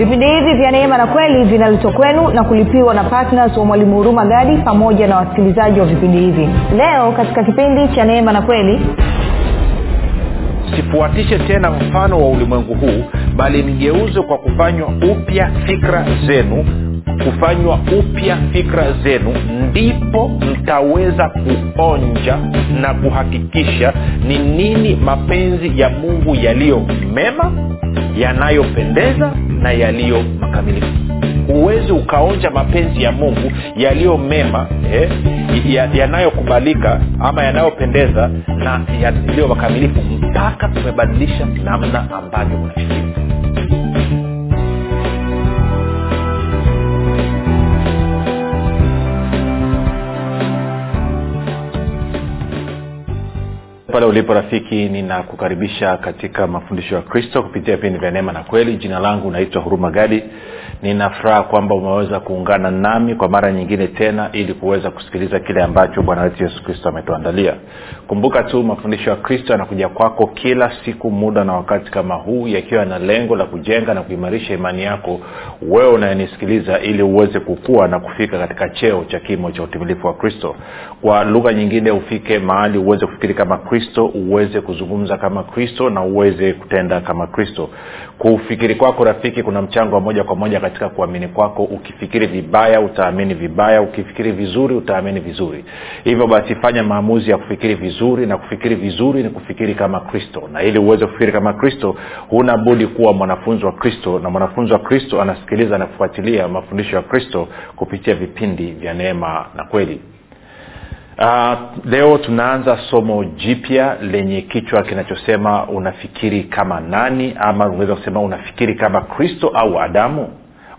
vipindi hivi vya neema na kweli vinaletwa kwenu na kulipiwa na ptns wa mwalimu huruma gadi pamoja na wasikilizaji wa vipindi hivi. Leo katika kipindi cha neema na kweli sifuatishe tena mfano wa ulimwengu huu bali mgeuzwe kwa kufanywa upya fikra zenu kufanywa upya fikra zenu ndipo mtaweza kuonja na kuhakikisha ni nini mapenzi ya mungu yaliyo mema yanayopendeza na yaliyo makamilifu. Huwezi ukaonja mapenzi ya mungu yaliyo mema eh, yanayokubalika ya ama yanayopendeza na yaliyo makamilifu mpaka tumebadilisha namna ambavyo unafikiri ulipo rafiki ninakukaribisha katika mafundisho ya kristo kupitia vipindi vya neema na kweli. Jina langu naitwa huruma gadi ninafuraha kwamba umeweza kuungana nami kwa mara nyingine tena ili kuweza kusikiliza kile ambacho bwana wetu yesu kristo ametuandalia. Kumbuka tu mafundisho ya kristo yanakuja kwako kila siku muda na wakati kama huu yakiwa na lengo la kujenga na kuimarisha imani yako wewe unayenisikiliza ili uweze kukua na kufika katika cheo cha kimo cha utimilifu wa kristo. Kwa lugha nyingine ufike mahali uweze kufikiri kama kristo uweze kuzungumza kama kristo na uweze kutenda kama kristo. Kufikiri kwako rafiki kuna mchango wa moja kwa moja katika kuamini kwako ukifikiri vibaya utaamini vibaya ukifikiri vizuri utaamini vizuri. Hivyo basi fanya maamuzi ya kufikiri vizuri na kufikiri vizuri ni kufikiri kama kristo. Na ili uweze kufikiri kama kristo huna budi kuwa mwanafunzi wa kristo na mwanafunzi wa kristo anasikiliza na kufuatilia mafundisho ya kristo kupitia vipindi vya neema na kweli. Uh, leo tunaanza somo jipya lenye kichwa kinachosema unafikiri kama nani ama unaweza kusema unafikiri kama kristo au adamu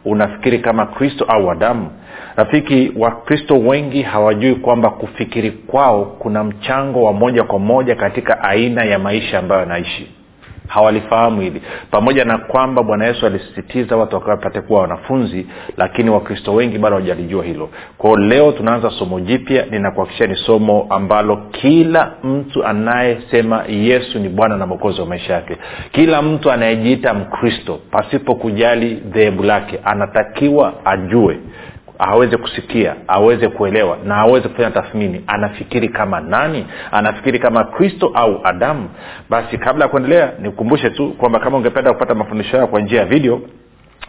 unafikiri kama kristo au adamu rafiki wakristo wengi hawajui kwamba kufikiri kwao kuna mchango wa moja kwa moja katika aina ya maisha ambayo anaishi hawalifahamu hili pamoja na kwamba bwana yesu alisisitiza watu wakapate kuwa wanafunzi lakini wakristo wengi bado hawajalijua hilo. Kwao leo tunaanza somo jipya ninakuhakikisha ni somo ambalo kila mtu anayesema yesu ni bwana na mwokozi wa maisha yake kila mtu anayejiita mkristo pasipo kujali dhehebu lake anatakiwa ajue aweze kusikia aweze kuelewa na aweze kufanya tathmini. Anafikiri kama nani? Anafikiri kama kristo au adamu? Basi kabla ya kuendelea nikukumbushe tu kwamba kama ungependa kupata mafundisho hayo kwa njia ya video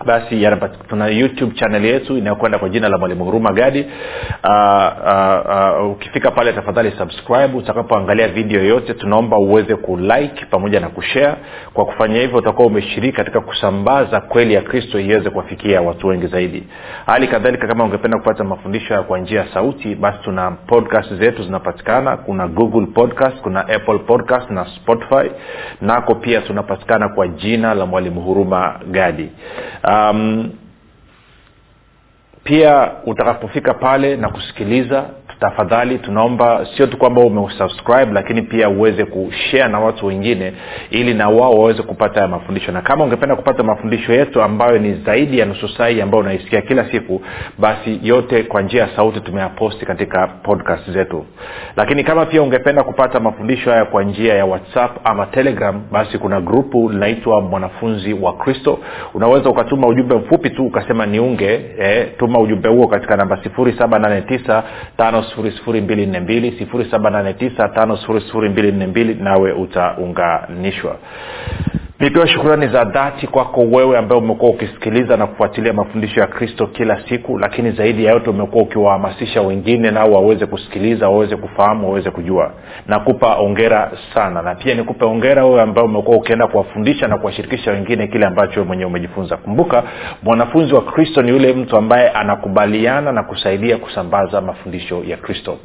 basi tuna youtube chanel yetu inayokwenda kwa jina la mwalimu huruma gadi. Uh, uh, uh, ukifika pale tafadhali subscribe utakapoangalia video yoyote tunaomba uweze kulike pamoja na kushare. Kwa kufanya hivyo utakuwa umeshiriki katika kusambaza kweli ya kristo iweze kuwafikia watu wengi zaidi. Hali kadhalika kama ungependa kupata mafundisho kwa njia ya sauti basi tuna podcast zetu zinapatikana. Kuna google podcast kuna apple podcast na spotify. Nako pia tunapatikana kwa jina la mwalimu huruma gadi um, pia utakapofika pale na kusikiliza tafadhali tunaomba sio tu kwamba umeusubscribe lakini pia uweze kushare na watu wengine ili na wao waweze kupata haya mafundisho. Na kama ungependa kupata mafundisho yetu ambayo ni zaidi ya nusu sai ambayo unaisikia kila siku basi yote kwa njia ya sauti tumeyaposti katika podcast zetu. Lakini kama pia ungependa kupata mafundisho haya kwa njia ya whatsapp ama telegram basi kuna grupu linaitwa mwanafunzi wa kristo. Unaweza ukatuma ujumbe mfupi tu ukasema niunge eh, tuma ujumbe huo katika namba 789 789 nawe utaunganishwa nipewe shukurani za dhati kwako wewe ambaye umekuwa ukisikiliza na kufuatilia mafundisho ya kristo kila siku lakini zaidi ya yote umekuwa ukiwahamasisha wengine nao waweze kusikiliza waweze kufahamu waweze kujua. Nakupa ongera sana. Na pia nikupe ongera wewe ambaye umekuwa ukienda kuwafundisha na kuwashirikisha wengine kile ambacho mwenyewe umejifunza. Kumbuka mwanafunzi wa kristo ni yule mtu ambaye anakubaliana na kusaidia kusambaza mafundisho ya kristo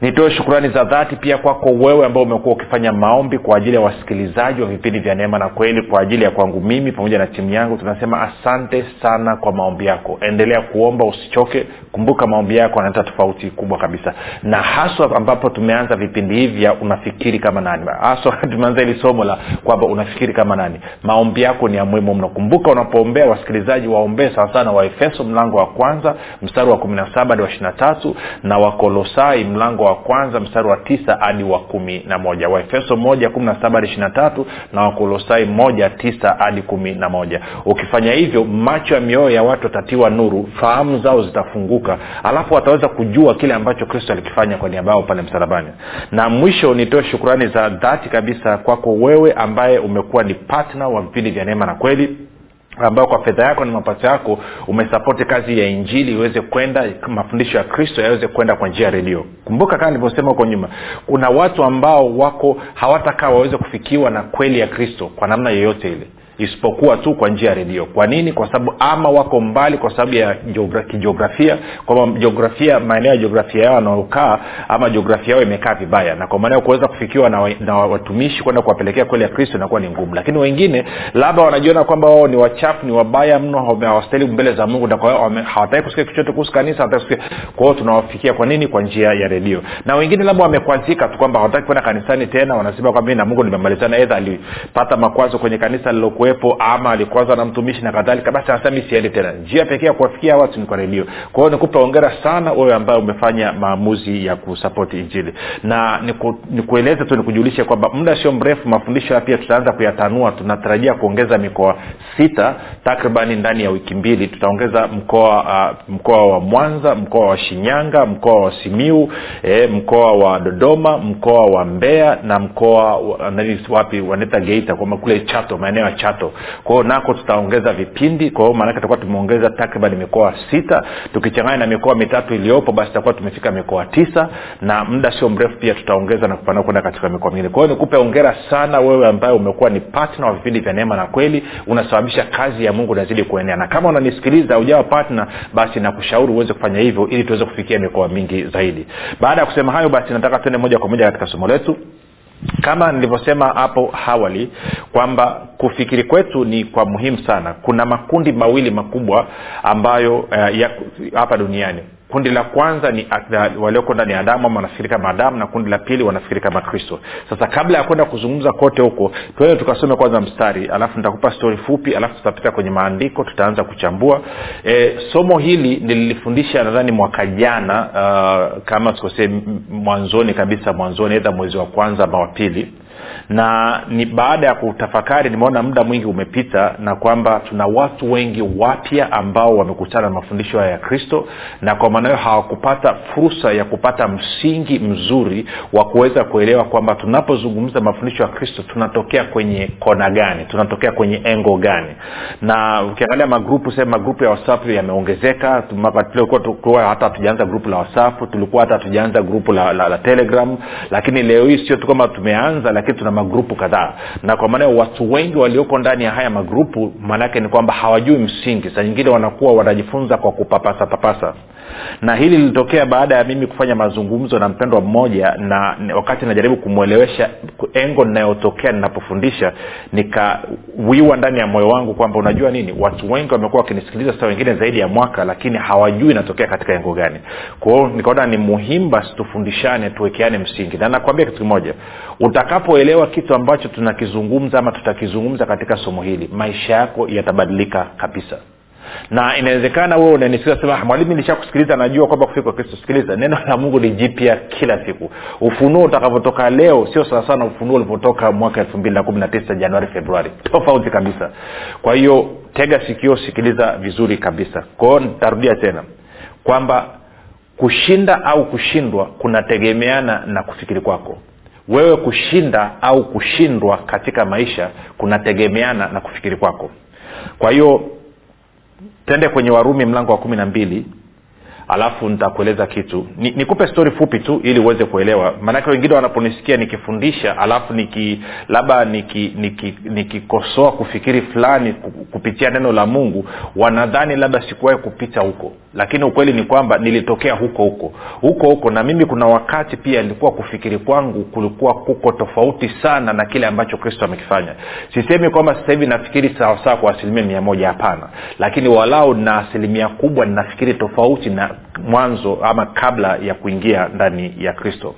nitoe shukurani za dhati pia kwako wewe ambao umekuwa ukifanya maombi kwa ajili ya wasikilizaji wa vipindi vya neema na kweli kwa ajili ya kwangu mimi pamoja na timu yangu. Tunasema asante sana kwa maombi yako. Endelea kuomba usichoke. Kumbuka maombi yako yanaleta tofauti kubwa kabisa. Na haswa ambapo tumeanza vipindi hivi unafikiri kama nani. Haswa tumeanza hili somo la kwamba unafikiri kama nani. Maombi yako ni ya muhimu mno. Kumbuka unapoombea wasikilizaji waombee sawasawa waefeso mlango wa kwanza mstari wa kumi na saba hadi wa ishiri na tatu na wakolosai mlango wa kwanza mstari wa tisa hadi wa kumi na moja. Waefeso moja kumi na saba hadi ishiri na tatu na wakolosai moja tisa hadi kumi na moja. Ukifanya hivyo macho ya mioyo ya watu watatiwa nuru fahamu zao zitafunguka alafu wataweza kujua kile ambacho kristo alikifanya kwa niaba yao pale msalabani. Na mwisho nitoe shukurani za dhati kabisa kwako wewe ambaye umekuwa ni patna wa vipindi vya neema na kweli ambayo kwa fedha yako na mapato yako umesapoti kazi ya injili iweze kwenda mafundisho ya kristo yaweze kwenda kwa njia ya redio. Kumbuka kama nilivyosema huko nyuma kuna watu ambao wako hawatakaa waweze kufikiwa na kweli ya kristo kwa namna yoyote ile isipokuwa tu kwa njia ya redio. Kwa nini? Kwa sababu ama wako mbali kwa sababu ya kijiografia kwamba jiografia maeneo ya jiografia yao wanaokaa ama jiografia yao imekaa vibaya. Na kwa maana kuweza kufikiwa na, na watumishi kwenda kuwapelekea kweli ya kristo inakuwa ni ngumu. Lakini wengine labda wanajiona kwamba wao ni wachafu ni wabaya mno hawastahili mbele za mungu na kwa hawataki kusikia chochote kuhusu kanisa kwa hiyo tunawafikia kwa nini? Kwa njia ya redio. Na wengine labda wamekwazika tu kwamba hawataki kwenda kanisani tena wanasema kwamba na mungu nimemalizana edha alipata makwazo kwenye kanisa lilokuwa kuwepo ama alikwazwa na mtumishi na kadhalika basi anasema mi siendi tena. Njia pekee ya kuwafikia watu ni kwa redio. Kwa hiyo nikupe ongera sana wewe ambaye umefanya maamuzi ya kusapoti injili. Na nikueleze niku tu nikujulishe kwamba muda sio mrefu mafundisho pia tutaanza kuyatanua. Tunatarajia kuongeza mikoa sita takribani ndani ya wiki mbili. Tutaongeza mkoa uh, mkoa wa mwanza mkoa wa shinyanga mkoa wa simiu eh, mkoa wa dodoma mkoa wa mbeya na mkoa wa, wapi wanaita geita kwa kule chato maeneo ya chato kwao nako tutaongeza vipindi kwao maanake tutakuwa tumeongeza takriban mikoa sita. Tukichanganya na mikoa mitatu iliyopo basi tutakuwa tumefika mikoa tisa na muda sio mrefu pia tutaongeza na kupanua kwenda katika mikoa mingine. Kwa hiyo nikupe ongera sana wewe ambaye umekuwa ni patna wa vipindi vya neema na kweli unasababisha kazi ya mungu inazidi kuenea. Na kama unanisikiliza ujawa patna basi nakushauri uweze kufanya hivyo ili tuweze kufikia mikoa mingi zaidi. Baada ya kusema hayo basi nataka tuende moja kwa moja katika somo letu kama nilivyosema hapo awali kwamba kufikiri kwetu ni kwa muhimu sana. Kuna makundi mawili makubwa ambayo uh, hapa duniani kundi la kwanza ni walioko ndani ya adamu ama wanafikiri kama adamu na kundi la pili wanafikiri kama kristo. Sasa kabla ya kwenda kuzungumza kote huko tuende tukasome kwanza mstari alafu nitakupa stori fupi alafu tutapita kwenye maandiko tutaanza kuchambua. E, somo hili nililifundisha nadhani mwaka jana uh, kama sikosee mwanzoni kabisa mwanzoni edha mwezi wa kwanza ama wa pili na ni baada ya kutafakari nimeona muda mwingi umepita na kwamba tuna watu wengi wapya ambao wamekutana na mafundisho haya ya kristo na kwa maana hiyo hawakupata fursa ya kupata msingi mzuri wa kuweza kuelewa kwamba tunapozungumza mafundisho ya kristo tunatokea kwenye kona gani tunatokea kwenye engo gani. Na ukiangalia magrupu sema magrupu ya wasafu yameongezeka. Hata hatujaanza grupu la wasafu tulikuwa hata hatujaanza grupu la, la, la telegram. Lakini leo hii sio tu kwamba tumeanza lakini tuna magrupu kadhaa. Na kwa maana watu wengi walioko ndani ya haya magrupu maanaake ni kwamba hawajui msingi. Saa nyingine wanakuwa wanajifunza kwa kupapasa papasa na hili lilitokea baada ya mimi kufanya mazungumzo na mpendwa mmoja na wakati najaribu kumwelewesha engo ninayotokea ninapofundisha nikawiwa ndani ya moyo wangu kwamba unajua nini watu wengi wamekuwa wakinisikiliza sa wengine zaidi ya mwaka lakini hawajui inatokea katika engo gani. Kwao nikaona ni muhimu basi tufundishane tuwekeane msingi. Na nakwambia kitu kimoja utakapoelewa kitu ambacho tunakizungumza ama tutakizungumza katika somo hili maisha yako yatabadilika kabisa na inawezekana wewe unanisikia sema mwalimu nishakusikiliza najua kwamba kufika kwa kristo sikiliza. Neno la mungu ni jipya kila siku. Ufunuo utakavyotoka leo sio sawasawa sana ufunuo ulivyotoka mwaka elfu mbili na kumi na tisa januari februari. Tofauti kabisa. Kwa hiyo tega sikio sikiliza vizuri kabisa. Kwao nitarudia tena kwamba kushinda au kushindwa kunategemeana na kufikiri kwako. Wewe kushinda au kushindwa katika maisha kunategemeana na kufikiri kwako. Kwa hiyo tende kwenye warumi mlango wa kumi na mbili alafu nitakueleza kitu. Nikupe ni stori fupi tu ili uweze kuelewa. Maanake wengine wanaponisikia nikifundisha alafu niki labda nikikosoa niki, niki kufikiri fulani kupitia neno la mungu wanadhani labda sikuwahi kupita huko lakini ukweli ni kwamba nilitokea huko huko. Huko huko na mimi kuna wakati pia ilikuwa kufikiri kwangu kulikuwa kuko tofauti sana na kile ambacho kristo amekifanya. Sisemi kwamba sasa hivi nafikiri sawasawa kwa asilimia mia moja hapana. Lakini walau na asilimia kubwa ninafikiri tofauti na mwanzo ama kabla ya kuingia ndani ya kristo.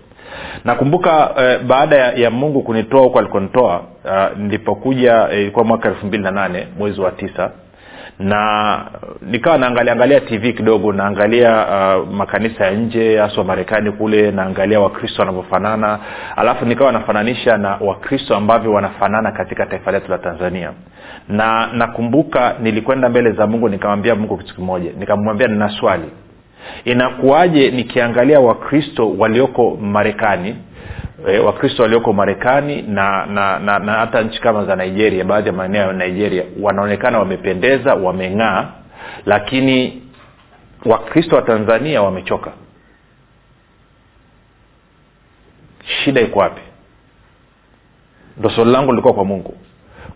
Nakumbuka eh, baada ya, ya mungu kunitoa huko alikonitoa uh, nilipokuja ilikuwa eh, mwaka elfu mbili na nane mwezi wa tisa na nikawa naangalia angalia tv kidogo naangalia uh, makanisa ya nje haswa marekani kule naangalia wakristo wanavyofanana. Alafu nikawa nafananisha na wakristo ambavyo wanafanana katika taifa letu la tanzania. Na nakumbuka nilikwenda mbele za mungu nikamwambia mungu kitu kimoja. Nikamwambia nina swali. Inakuwaje nikiangalia wakristo walioko marekani e, wakristo walioko marekani na na, na na hata nchi kama za nigeria baadhi ya maeneo ya nigeria wanaonekana wamependeza wameng'aa lakini wakristo wa tanzania wamechoka. Shida iko wapi? Ndo swali langu lilikuwa kwa mungu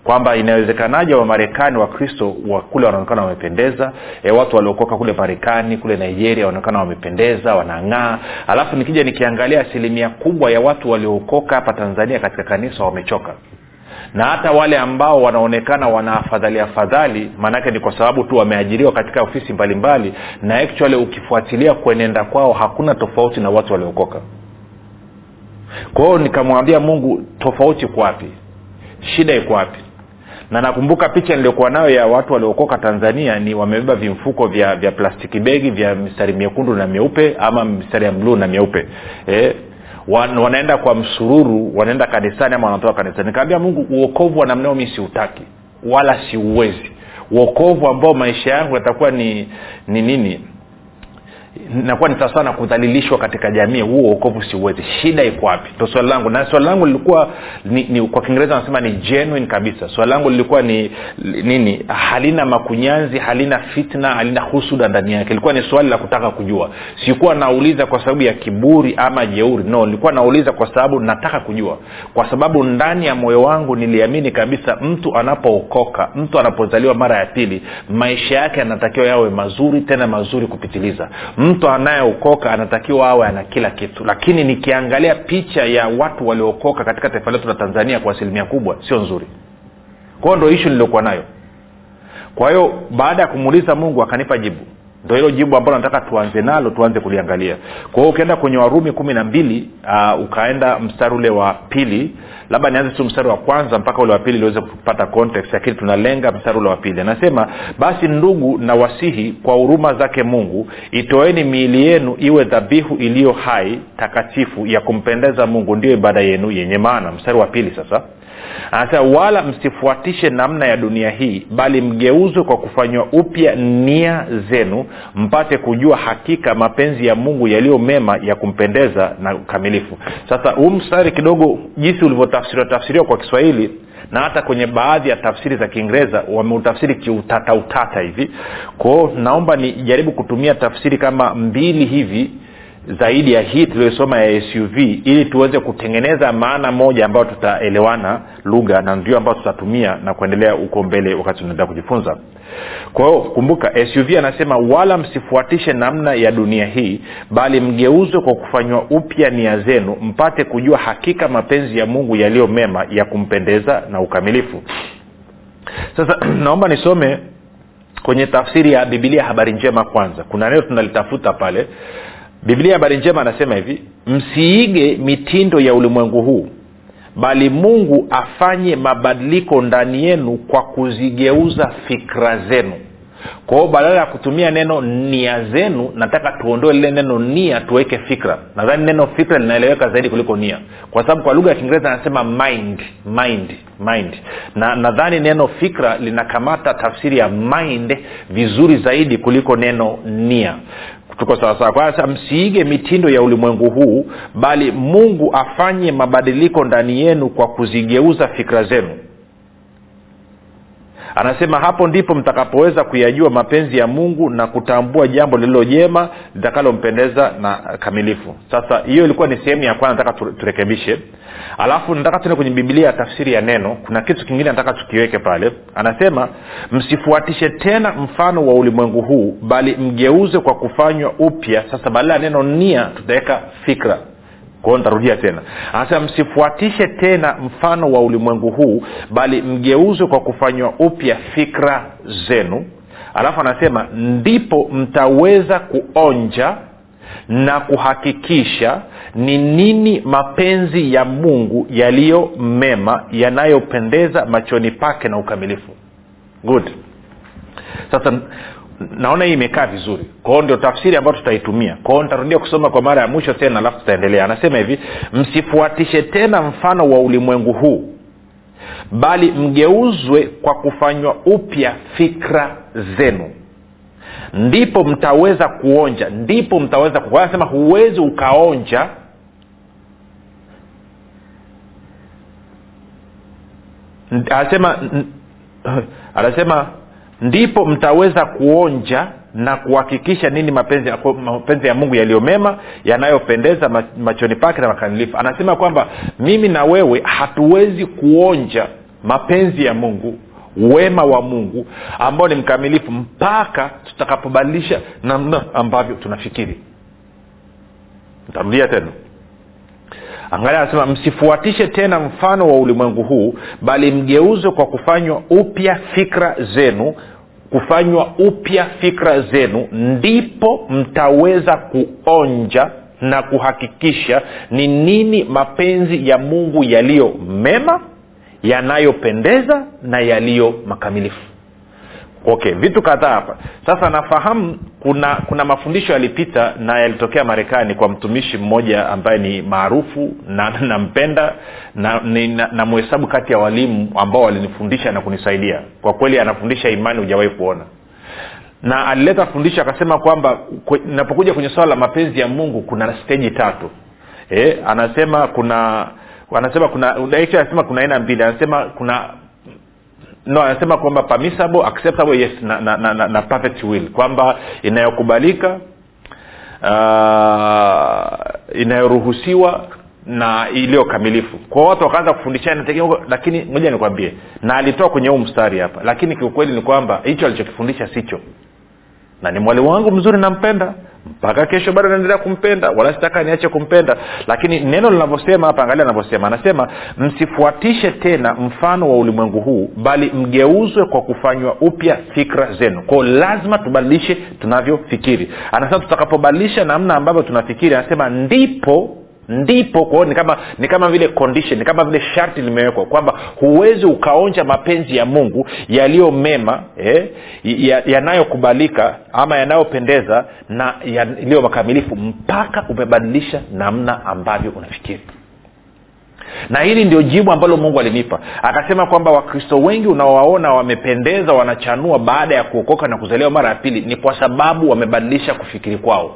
kwamba inawezekanaje wamarekani wakristo wa kule wanaonekana wamependeza e, watu waliokoka kule marekani kule nigeria wanaonekana wamependeza wanang'aa. Alafu nikija nikiangalia asilimia kubwa ya watu waliookoka hapa tanzania katika kanisa wamechoka. Na hata wale ambao wanaonekana wana afadhali afadhali maanake ni kwa sababu tu wameajiriwa katika ofisi mbalimbali mbali, na actually ukifuatilia kuenenda kwao hakuna tofauti na watu waliokoka. Kwa hiyo nikamwambia mungu tofauti wapi? Shida iko wapi na nakumbuka picha niliokuwa nayo ya watu waliokoka tanzania ni wamebeba vimfuko vya vya plastiki begi vya mistari miekundu na meupe ama mistari ya bluu na meupe eh, wan, wanaenda kwa msururu wanaenda kanisani ama wanatoka kanisani. Nikawambia mungu uokovu wa namnao mi siutaki wala siuwezi. Uokovu ambao maisha yangu yatakuwa ni ni nini nakuwa ni sawasawa na kudhalilishwa katika jamii huo uokovu siuwezi. Shida iko wapi? Ndo swali langu. Na swali langu lilikuwa ni, ni kwa kiingereza wanasema ni genuine kabisa. Swali langu lilikuwa ni nini? Halina makunyanzi halina fitna halina husuda ndani yake. Ilikuwa ni swali la kutaka kujua. Sikuwa nauliza kwa sababu ya kiburi ama jeuri. No nilikuwa nauliza kwa sababu nataka kujua. Kwa sababu ndani ya moyo wangu niliamini kabisa mtu anapookoka mtu anapozaliwa mara ya pili maisha yake anatakiwa yawe mazuri tena mazuri kupitiliza mtu anayeokoka anatakiwa awe ana kila kitu. Lakini nikiangalia picha ya watu waliookoka katika taifa letu la tanzania kwa asilimia kubwa sio nzuri. Kwao ndo ishu niliokuwa nayo. Kwa hiyo baada ya kumuuliza mungu akanipa jibu ndo hilo jibu ambalo nataka tuanze nalo tuanze kuliangalia. Kwa hiyo ukienda kwenye warumi kumi na mbili uh, ukaenda mstari ule wa pili labda nianze tu mstari wa kwanza mpaka ule wa pili liweze kupata context lakini tunalenga mstari ule wa pili. Anasema basi ndugu na wasihi kwa huruma zake mungu itoeni miili yenu iwe dhabihu iliyo hai takatifu ya kumpendeza mungu ndio ibada yenu yenye maana. Mstari wa pili sasa anasema wala msifuatishe namna ya dunia hii bali mgeuzwe kwa kufanywa upya nia zenu mpate kujua hakika mapenzi ya mungu yaliyo mema ya kumpendeza na ukamilifu. Sasa huu mstari kidogo jinsi ulivyotafsiriwa tafsiriwa kwa kiswahili na hata kwenye baadhi ya tafsiri za kiingereza wameutafsiri kiutata utata hivi. Kwao naomba nijaribu kutumia tafsiri kama mbili hivi zaidi ya hii tuliyosoma ya suv ili tuweze kutengeneza maana moja ambayo tutaelewana lugha na ndio ambayo tutatumia na kuendelea huko mbele wakati tunaendelea kujifunza. Kwa hiyo kumbuka suv anasema wala msifuatishe namna ya dunia hii bali mgeuzwe kwa kufanywa upya nia zenu mpate kujua hakika mapenzi ya mungu yaliyo mema ya kumpendeza na ukamilifu. Sasa naomba nisome kwenye tafsiri ya bibilia habari njema kwanza. Kuna neno tunalitafuta pale biblia habari njema anasema hivi msiige mitindo ya ulimwengu huu bali mungu afanye mabadiliko ndani yenu kwa kuzigeuza fikra zenu. Kwa badala ya kutumia neno nia zenu nataka tuondoe lile neno nia tuweke fikra. Nadhani neno fikra linaeleweka zaidi kuliko nia. Kwa sababu kwa lugha ya kiingereza anasema mind mind mind. Na nadhani neno fikra linakamata tafsiri ya mind vizuri zaidi kuliko neno nia tuko sawasawa kwa msiige mitindo ya ulimwengu huu bali mungu afanye mabadiliko ndani yenu kwa kuzigeuza fikra zenu anasema hapo ndipo mtakapoweza kuyajua mapenzi ya mungu na kutambua jambo lililo jema litakalompendeza na kamilifu. Sasa hiyo ilikuwa ni sehemu ya kwanza nataka turekebishe. Alafu nataka tuende kwenye bibilia ya tafsiri ya neno. Kuna kitu kingine nataka tukiweke pale. Anasema msifuatishe tena mfano wa ulimwengu huu bali mgeuze kwa kufanywa upya. Sasa badala ya neno nia tutaweka fikra kwao nitarudia tena. Anasema msifuatishe tena mfano wa ulimwengu huu bali mgeuzwe kwa kufanywa upya fikra zenu. Alafu anasema ndipo mtaweza kuonja na kuhakikisha ni nini mapenzi ya mungu yaliyo mema yanayopendeza machoni pake na ukamilifu. Good. Sasa naona hii imekaa vizuri. Kwao ndio tafsiri ambayo tutaitumia. Kwao nitarudia kusoma kwa mara ya mwisho tena alafu tutaendelea. Anasema hivi msifuatishe tena mfano wa ulimwengu huu bali mgeuzwe kwa kufanywa upya fikra zenu. Ndipo mtaweza kuonja ndipo mtaweza anasema huwezi ukaonja anasema anasema ndipo mtaweza kuonja na kuhakikisha nini mapenzi, mapenzi ya mungu yaliyo mema yanayopendeza machoni pake na makamilifu. Anasema kwamba mimi na wewe hatuwezi kuonja mapenzi ya mungu wema wa mungu ambao ni mkamilifu mpaka tutakapobadilisha namna ambavyo tunafikiri. Ntarudia tena angalia anasema msifuatishe tena mfano wa ulimwengu huu bali mgeuzwe kwa kufanywa upya fikra zenu. Kufanywa upya fikra zenu ndipo mtaweza kuonja na kuhakikisha ni nini mapenzi ya mungu yaliyo mema yanayopendeza na yaliyo makamilifu. Okay vitu kadhaa hapa. Sasa nafahamu kuna kuna mafundisho yalipita na yalitokea marekani kwa mtumishi mmoja ambaye ni maarufu na nampenda na, na, na, na mhesabu kati ya walimu ambao walinifundisha na kunisaidia. Kwa kweli anafundisha imani hujawahi kuona. Na alileta fundisho akasema kwamba inapokuja kwenye swala la mapenzi ya mungu kuna steji tatu. E, anasema kuna anasema kuna anasema kuna aina mbili. Anasema kuna no anasema kwamba permissible acceptable yes na, na, na, na, na perfect will. Kwamba inayokubalika uh, inayoruhusiwa na iliyo kamilifu. Kwa watu wakaanza kufundishana lakini moja nikwambie na alitoa kwenye huu mstari hapa lakini kiukweli ni kwamba hicho alichokifundisha sicho. Na ni mwalimu wangu mzuri nampenda mpaka kesho bado naendelea kumpenda wala sitaka niache kumpenda. Lakini neno linavyosema hapa angalia anavyosema anasema msifuatishe tena mfano wa ulimwengu huu bali mgeuzwe kwa kufanywa upya fikra zenu. Kwao lazima tubadilishe tunavyofikiri. Anasema tutakapobadilisha namna ambavyo tunafikiri anasema ndipo ndipo kwao ni kama ni kama vile condition ni kama vile sharti limewekwa kwamba huwezi ukaonja mapenzi ya mungu yaliyo mema eh, yanayokubalika ya ama yanayopendeza na yaliyo makamilifu mpaka umebadilisha namna ambavyo unafikiri. Na hili ndio jibu ambalo mungu alinipa. Akasema kwamba wakristo wengi unaowaona wamependeza wanachanua baada ya kuokoka na kuzaliwa mara ya pili ni kwa sababu wamebadilisha kufikiri kwao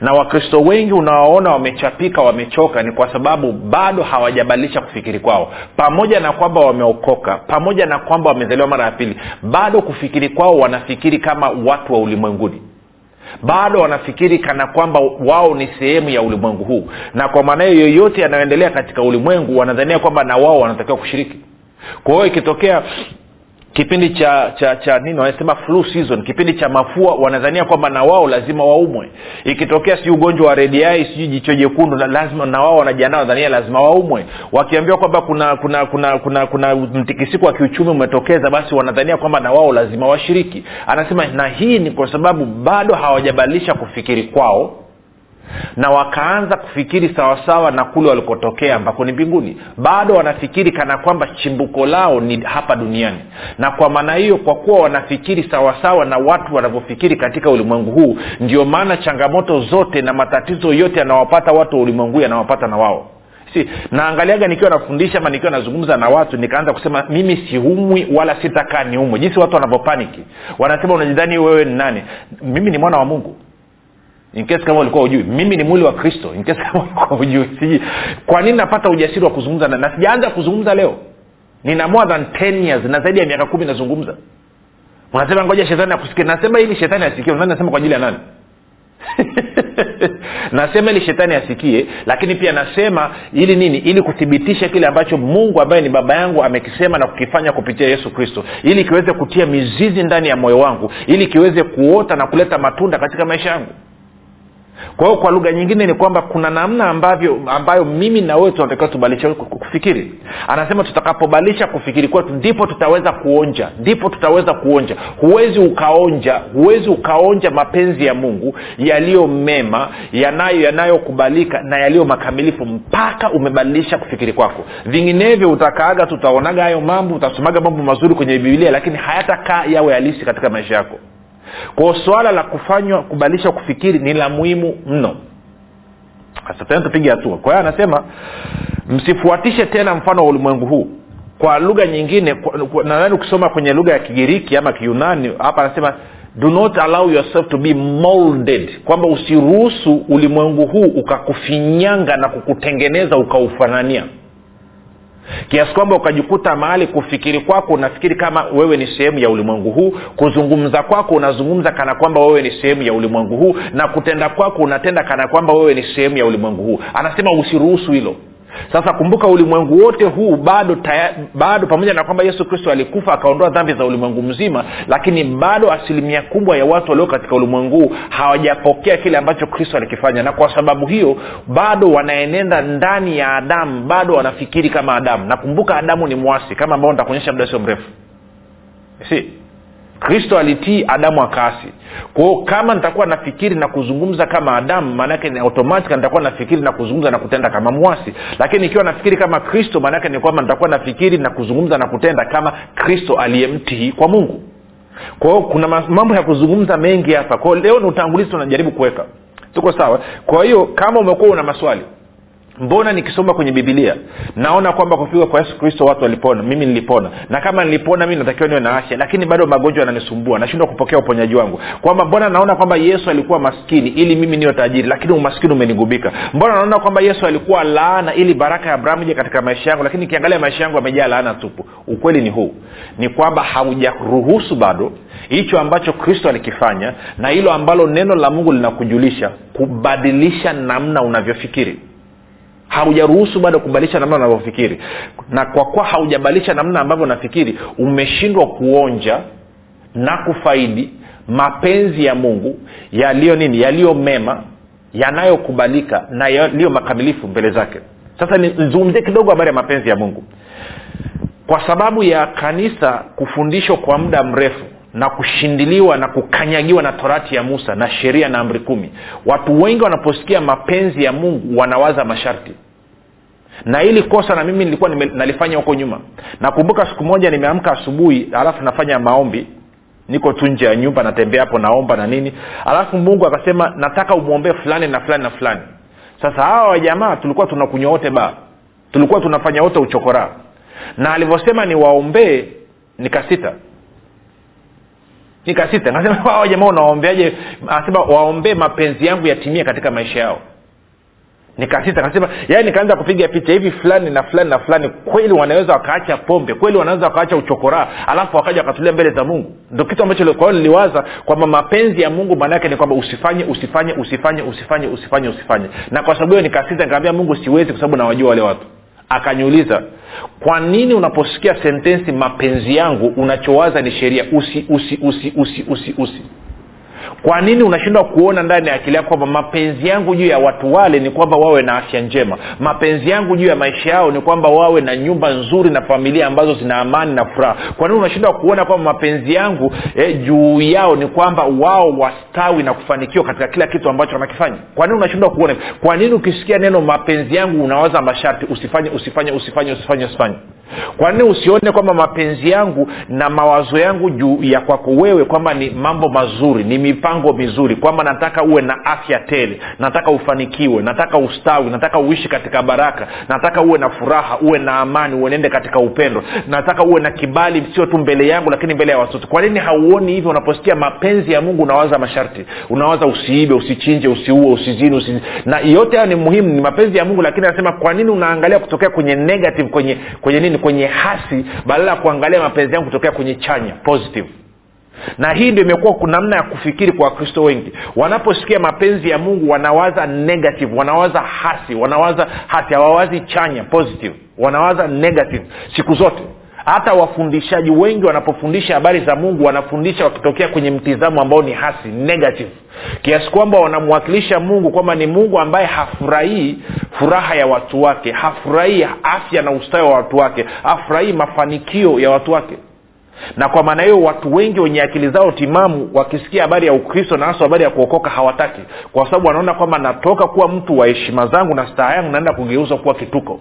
na wakristo wengi unawaona wamechapika wamechoka ni kwa sababu bado hawajabadilisha kufikiri kwao. Pamoja na kwamba wameokoka pamoja na kwamba wamezaliwa mara ya pili bado kufikiri kwao wanafikiri kama watu wa ulimwenguni. Bado wanafikiri kana kwamba wao ni sehemu ya ulimwengu huu. Na kwa maana hiyo yoyote yanayoendelea katika ulimwengu wanadhania kwamba na wao wanatakiwa kushiriki. Kwa hiyo ikitokea kipindi cha cha cha nini wanasema flu season. Kipindi cha mafua wanadhania kwamba na wao lazima waumwe. Ikitokea sijui ugonjwa wa rediai sijui jicho jekundu lazima na wao wanajiandaa wanadhania lazima waumwe. Wakiambiwa kwamba kuna kuna kuna kuna kuna mtikisiko wa kiuchumi umetokeza basi wanadhania kwamba na wao lazima washiriki. Anasema na hii ni kwa sababu bado hawajabadilisha kufikiri kwao na wakaanza kufikiri sawasawa na kule walikotokea ambako ni mbinguni. Bado wanafikiri kana kwamba chimbuko lao ni hapa duniani. Na kwa maana hiyo kwa kuwa wanafikiri sawasawa na watu wanavyofikiri katika ulimwengu huu ndio maana changamoto zote na matatizo yote yanawapata watu wa ulimwengu yanawapata na wao. Si naangaliaga nikiwa nafundisha ama nikiwa nazungumza na watu nikaanza kusema mimi siumwi wala sitakaa niumwe. Jinsi watu wanavyopaniki wanasema unajidhani wewe ni nani? Mimi ni mwana wa mungu inkesi kama ulikuwa ujui mimi ni mwili wa kristo. Inkesi kama ulikuwa ujui siji kwa nini napata ujasiri wa kuzungumza na, sijaanza kuzungumza leo? Nina more than 10 years na zaidi ya miaka kumi nazungumza. Unasema ngoja shetani akusikie. Nasema ili shetani asikie. Nani nasema kwa ajili ya nani? Nasema ili shetani asikie lakini pia nasema ili nini? Ili kuthibitisha kile ambacho mungu ambaye ni baba yangu amekisema na kukifanya kupitia yesu kristo. Ili kiweze kutia mizizi ndani ya moyo wangu. Ili kiweze kuota na kuleta matunda katika maisha yangu kwa hiyo kwa lugha nyingine ni kwamba kuna namna ambavyo ambayo mimi na wewe tunatakiwa tubadilishe kufikiri. Anasema tutakapobadilisha kufikiri kwetu ndipo tutaweza kuonja ndipo tutaweza kuonja. Huwezi ukaonja huwezi ukaonja mapenzi ya mungu yaliyo mema yanayo yanayokubalika na yaliyo makamilifu mpaka umebadilisha kufikiri kwako. Vinginevyo utakaaga tutaonaga hayo mambo utasomaga mambo mazuri kwenye bibilia lakini hayatakaa yawe halisi katika maisha yako kwao swala la kufanywa kubadilisha kufikiri ni la muhimu mno. Sasa tena tupige hatua. Kwa hiyo anasema msifuatishe tena mfano wa ulimwengu huu. Kwa lugha nyingine nadhani ukisoma kwenye lugha ya kigiriki ama kiunani hapa anasema do not allow yourself to be molded. Kwamba usiruhusu ulimwengu huu ukakufinyanga na kukutengeneza ukaufanania kiasi kwamba ukajikuta mahali kufikiri kwako unafikiri kama wewe ni sehemu ya ulimwengu huu. Kuzungumza kwako unazungumza kana kwamba wewe ni sehemu ya ulimwengu huu. Na kutenda kwako unatenda kana kwamba wewe ni sehemu ya ulimwengu huu. Anasema usiruhusu hilo sasa kumbuka ulimwengu wote huu bado taya, bado pamoja na kwamba yesu kristo alikufa akaondoa dhambi za ulimwengu mzima lakini bado asilimia kubwa ya watu walio katika ulimwengu huu hawajapokea kile ambacho kristo alikifanya. Na kwa sababu hiyo bado wanaenenda ndani ya adamu bado wanafikiri kama adamu. Nakumbuka adamu ni mwasi kama ambao nitakuonyesha muda sio mrefu. Si kristo alitii adamu akaasi. Kwao kama nitakuwa nafikiri na kuzungumza kama adamu maanaake ni automatic nitakuwa nafikiri na kuzungumza na kutenda kama mwasi. Lakini ikiwa nafikiri kama kristo maanaake ni kwamba nitakuwa nafikiri na kuzungumza na kutenda kama kristo aliyemtii kwa mungu. Kwao kuna mambo ya kuzungumza mengi hapa. Kwao leo ni utangulizi tunajaribu kuweka. Tuko sawa? Kwa hiyo kama umekuwa una maswali mbona nikisoma kwenye bibilia naona kwamba kufika kwa yesu kristo watu walipona mimi nilipona. Na kama nilipona mimi natakiwa niwe na afya lakini bado magonjwa yananisumbua nashindwa kupokea uponyaji wangu. Kwamba mbona naona kwamba yesu alikuwa maskini ili mimi niwe tajiri lakini umaskini umenigubika. Mbona naona kwamba yesu alikuwa laana ili baraka ya abrahamu ije katika maisha yangu lakini ikiangalia maisha yangu amejaa laana tupu. Ukweli ni huu ni kwamba haujaruhusu bado hicho ambacho kristo alikifanya na hilo ambalo neno la mungu linakujulisha kubadilisha namna unavyofikiri haujaruhusu bado kubadilisha namna unavyofikiri. Na kwa kuwa haujabadilisha namna ambavyo unafikiri umeshindwa kuonja na kufaidi mapenzi ya mungu yaliyo nini? Yaliyo mema yanayokubalika na yaliyo makamilifu mbele zake. Sasa nizungumzie kidogo habari ya mapenzi ya mungu. Kwa sababu ya kanisa kufundishwa kwa muda mrefu na kushindiliwa na kukanyagiwa na torati ya musa na sheria na amri kumi. Watu wengi wanaposikia mapenzi ya mungu wanawaza masharti. Na ili kosa na mimi nilikuwa nime, nalifanya huko nyuma. Nakumbuka siku moja nimeamka asubuhi alafu nafanya maombi. Niko tu nje ya nyumba natembea hapo naomba na nini. Alafu mungu akasema nataka umwombee fulani na fulani na fulani. Sasa hawa wajamaa tulikuwa tunakunywa wote baa. Tulikuwa tunafanya wote uchokoraa na alivyosema niwaombee nikasita nikasita. Nasema jamaa unawaombeaje? Anasema waombee mapenzi yangu yatimie katika maisha yao. Nikasita. Kasema yaani nikaanza kupiga picha hivi fulani na fulani na fulani kweli wanaweza wakaacha pombe kweli wanaweza wakaacha uchokoraa alafu wakaja wakatulia mbele za mungu. Ndo kitu ambacho kwao niliwaza kwamba mapenzi ya mungu maanaake ni kwamba usifanye usifanye usifanye usifanye usifanye usifanye. Na kwa sababu hiyo nikasita nikaambia mungu siwezi kwa sababu nawajua wale watu akaniuliza kwa nini unaposikia sentensi mapenzi yangu unachowaza ni sheria? Usi usi usi usi usi usi kwa nini unashindwa kuona ndani ya akili yako kwamba mapenzi yangu juu ya watu wale ni kwamba wawe na afya njema? Mapenzi yangu juu ya maisha yao ni kwamba wawe na nyumba nzuri na familia ambazo zina amani na furaha. Kwa nini unashindwa kuona kwamba mapenzi yangu eh, juu yao ni kwamba wao wastawi na kufanikiwa katika kila kitu ambacho wanakifanya? Kwa nini unashindwa kuona kwa nini ukisikia neno mapenzi yangu unawaza masharti usifanye usifanye usifanye usifanye usifanye kwa nini usione kwamba mapenzi yangu na mawazo yangu juu ya kwako wewe kwamba ni mambo mazuri ni mipango mizuri kwamba nataka uwe na afya tele nataka ufanikiwe nataka ustawi nataka uishi katika baraka nataka uwe na furaha uwe na amani uenende katika upendo nataka uwe na kibali sio tu mbele yangu lakini mbele ya watoto. Kwa nini hauoni hivyo unaposikia mapenzi ya mungu unawaza masharti? Unawaza usiibe usichinje usiue usizini usi... na yote hayo ni muhimu ni mapenzi ya mungu lakini anasema kwa nini unaangalia kutokea kwenye negative kwenye kwenye nini kwenye hasi badala ya kuangalia mapenzi yangu kutokea kwenye chanya positive. Na hii ndio imekuwa namna ya kufikiri kwa wakristo wengi. Wanaposikia mapenzi ya mungu wanawaza negative wanawaza hasi wanawaza hasi hawawazi chanya positive. Wanawaza negative siku zote hata wafundishaji wengi wanapofundisha habari za mungu wanafundisha wakitokea kwenye mtizamo ambao ni hasi negative. Kiasi kwamba wanamwakilisha mungu kwamba ni mungu ambaye hafurahii furaha ya watu wake hafurahii afya na ustawi wa watu wake hafurahii mafanikio ya watu wake. Na kwa maana hiyo watu wengi wenye akili zao timamu wakisikia habari ya ukristo na hasa habari ya kuokoka hawataki. Kwa sababu wanaona kwamba natoka kuwa mtu wa heshima zangu na staha yangu naenda kugeuzwa kuwa kituko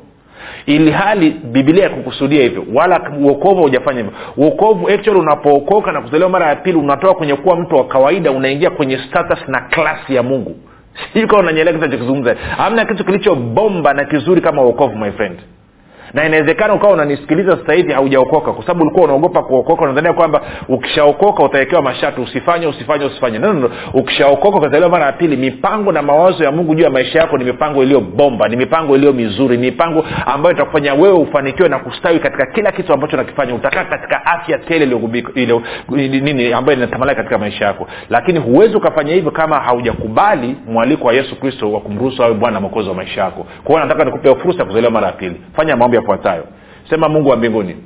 ili hali bibilia yakukusudia hivyo wala uokovu haujafanya hivyo. Uokovu actually unapookoka na kuzaliwa mara ya pili unatoka kwenye kuwa mtu wa kawaida unaingia kwenye status na klasi ya mungu. Sijui kama unanyelea kitu nachokizungumza. Hamna kitu kilicho bomba na kizuri kama uokovu my friend na inawezekana ukawa unanisikiliza sasa hivi haujaokoka kwa sababu ulikuwa unaogopa kuokoka unadhania kwamba ukishaokoka utawekewa mashati usifanye usifanye usifanye. No, no, no. ukishaokoka ukazaliwa mara ya pili mipango na mawazo ya mungu juu ya maisha yako ni mipango iliyo bomba ni mipango iliyo mizuri ni mipango ambayo itakufanya wewe ufanikiwe na kustawi katika kila kitu ambacho nakifanya utakaa katika afya tele nini ambayo inatamalaki katika maisha yako. Lakini huwezi ukafanya hivyo kama haujakubali mwaliko wa yesu kristo wa kumruhusu awe bwana mwokozi wa maisha yako. Kwa hiyo nataka nikupe fursa ya kuzaliwa mara ya pili. Fanya maombi yafuatayo. Sema mungu wa mbinguni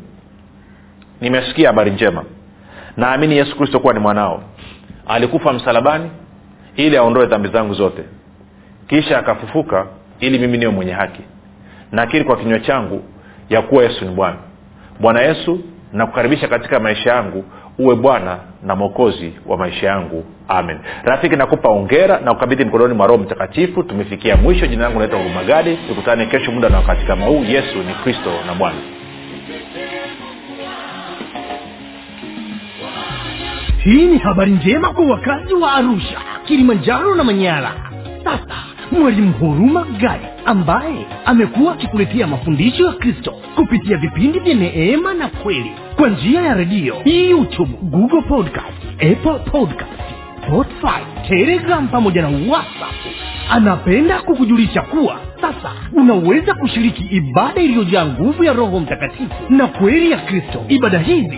nimesikia habari njema. Naamini yesu kristo kuwa ni mwanao. Alikufa msalabani ili aondoe dhambi zangu zote. Kisha akafufuka ili mimi niwe mwenye haki. Nakiri kwa kinywa changu ya kuwa yesu ni bwana. Bwana yesu nakukaribisha katika maisha yangu uwe bwana na mwokozi wa maisha yangu. Amen. Rafiki nakupa ongera na ukabidhi mkononi mwa roho mtakatifu. Tumefikia mwisho. Jina langu naitwa hurumagadi tukutane kesho muda na wakati kama huu. Yesu ni kristo na bwana. Hii ni habari njema kwa wakazi wa arusha kilimanjaro na manyara. Sasa mwalimu huruma gadi ambaye amekuwa akikuletea mafundisho ya kristo kupitia vipindi vya neema na kweli kwa njia ya redio youtube google podcast apple podcast spotify telegram pamoja na whatsapp. Anapenda kukujulisha kuwa sasa unaweza kushiriki ibada iliyojaa nguvu ya roho mtakatifu na kweli ya kristo. Ibada hizi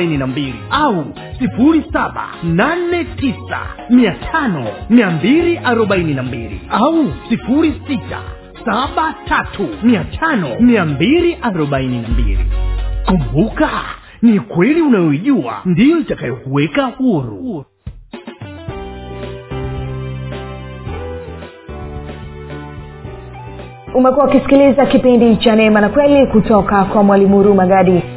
na mbili au sifuri saba nane tisa mia tano mia mbili arobaini na mbili au sifuri sita saba tatu mia tano mia mbili arobaini na mbili. Kumbuka ni kweli unayoijua ndiyo itakayokuweka huru. Umekuwa ukisikiliza kipindi cha neema na kweli kutoka kwa mwalimu huruma gadi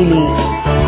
Chile.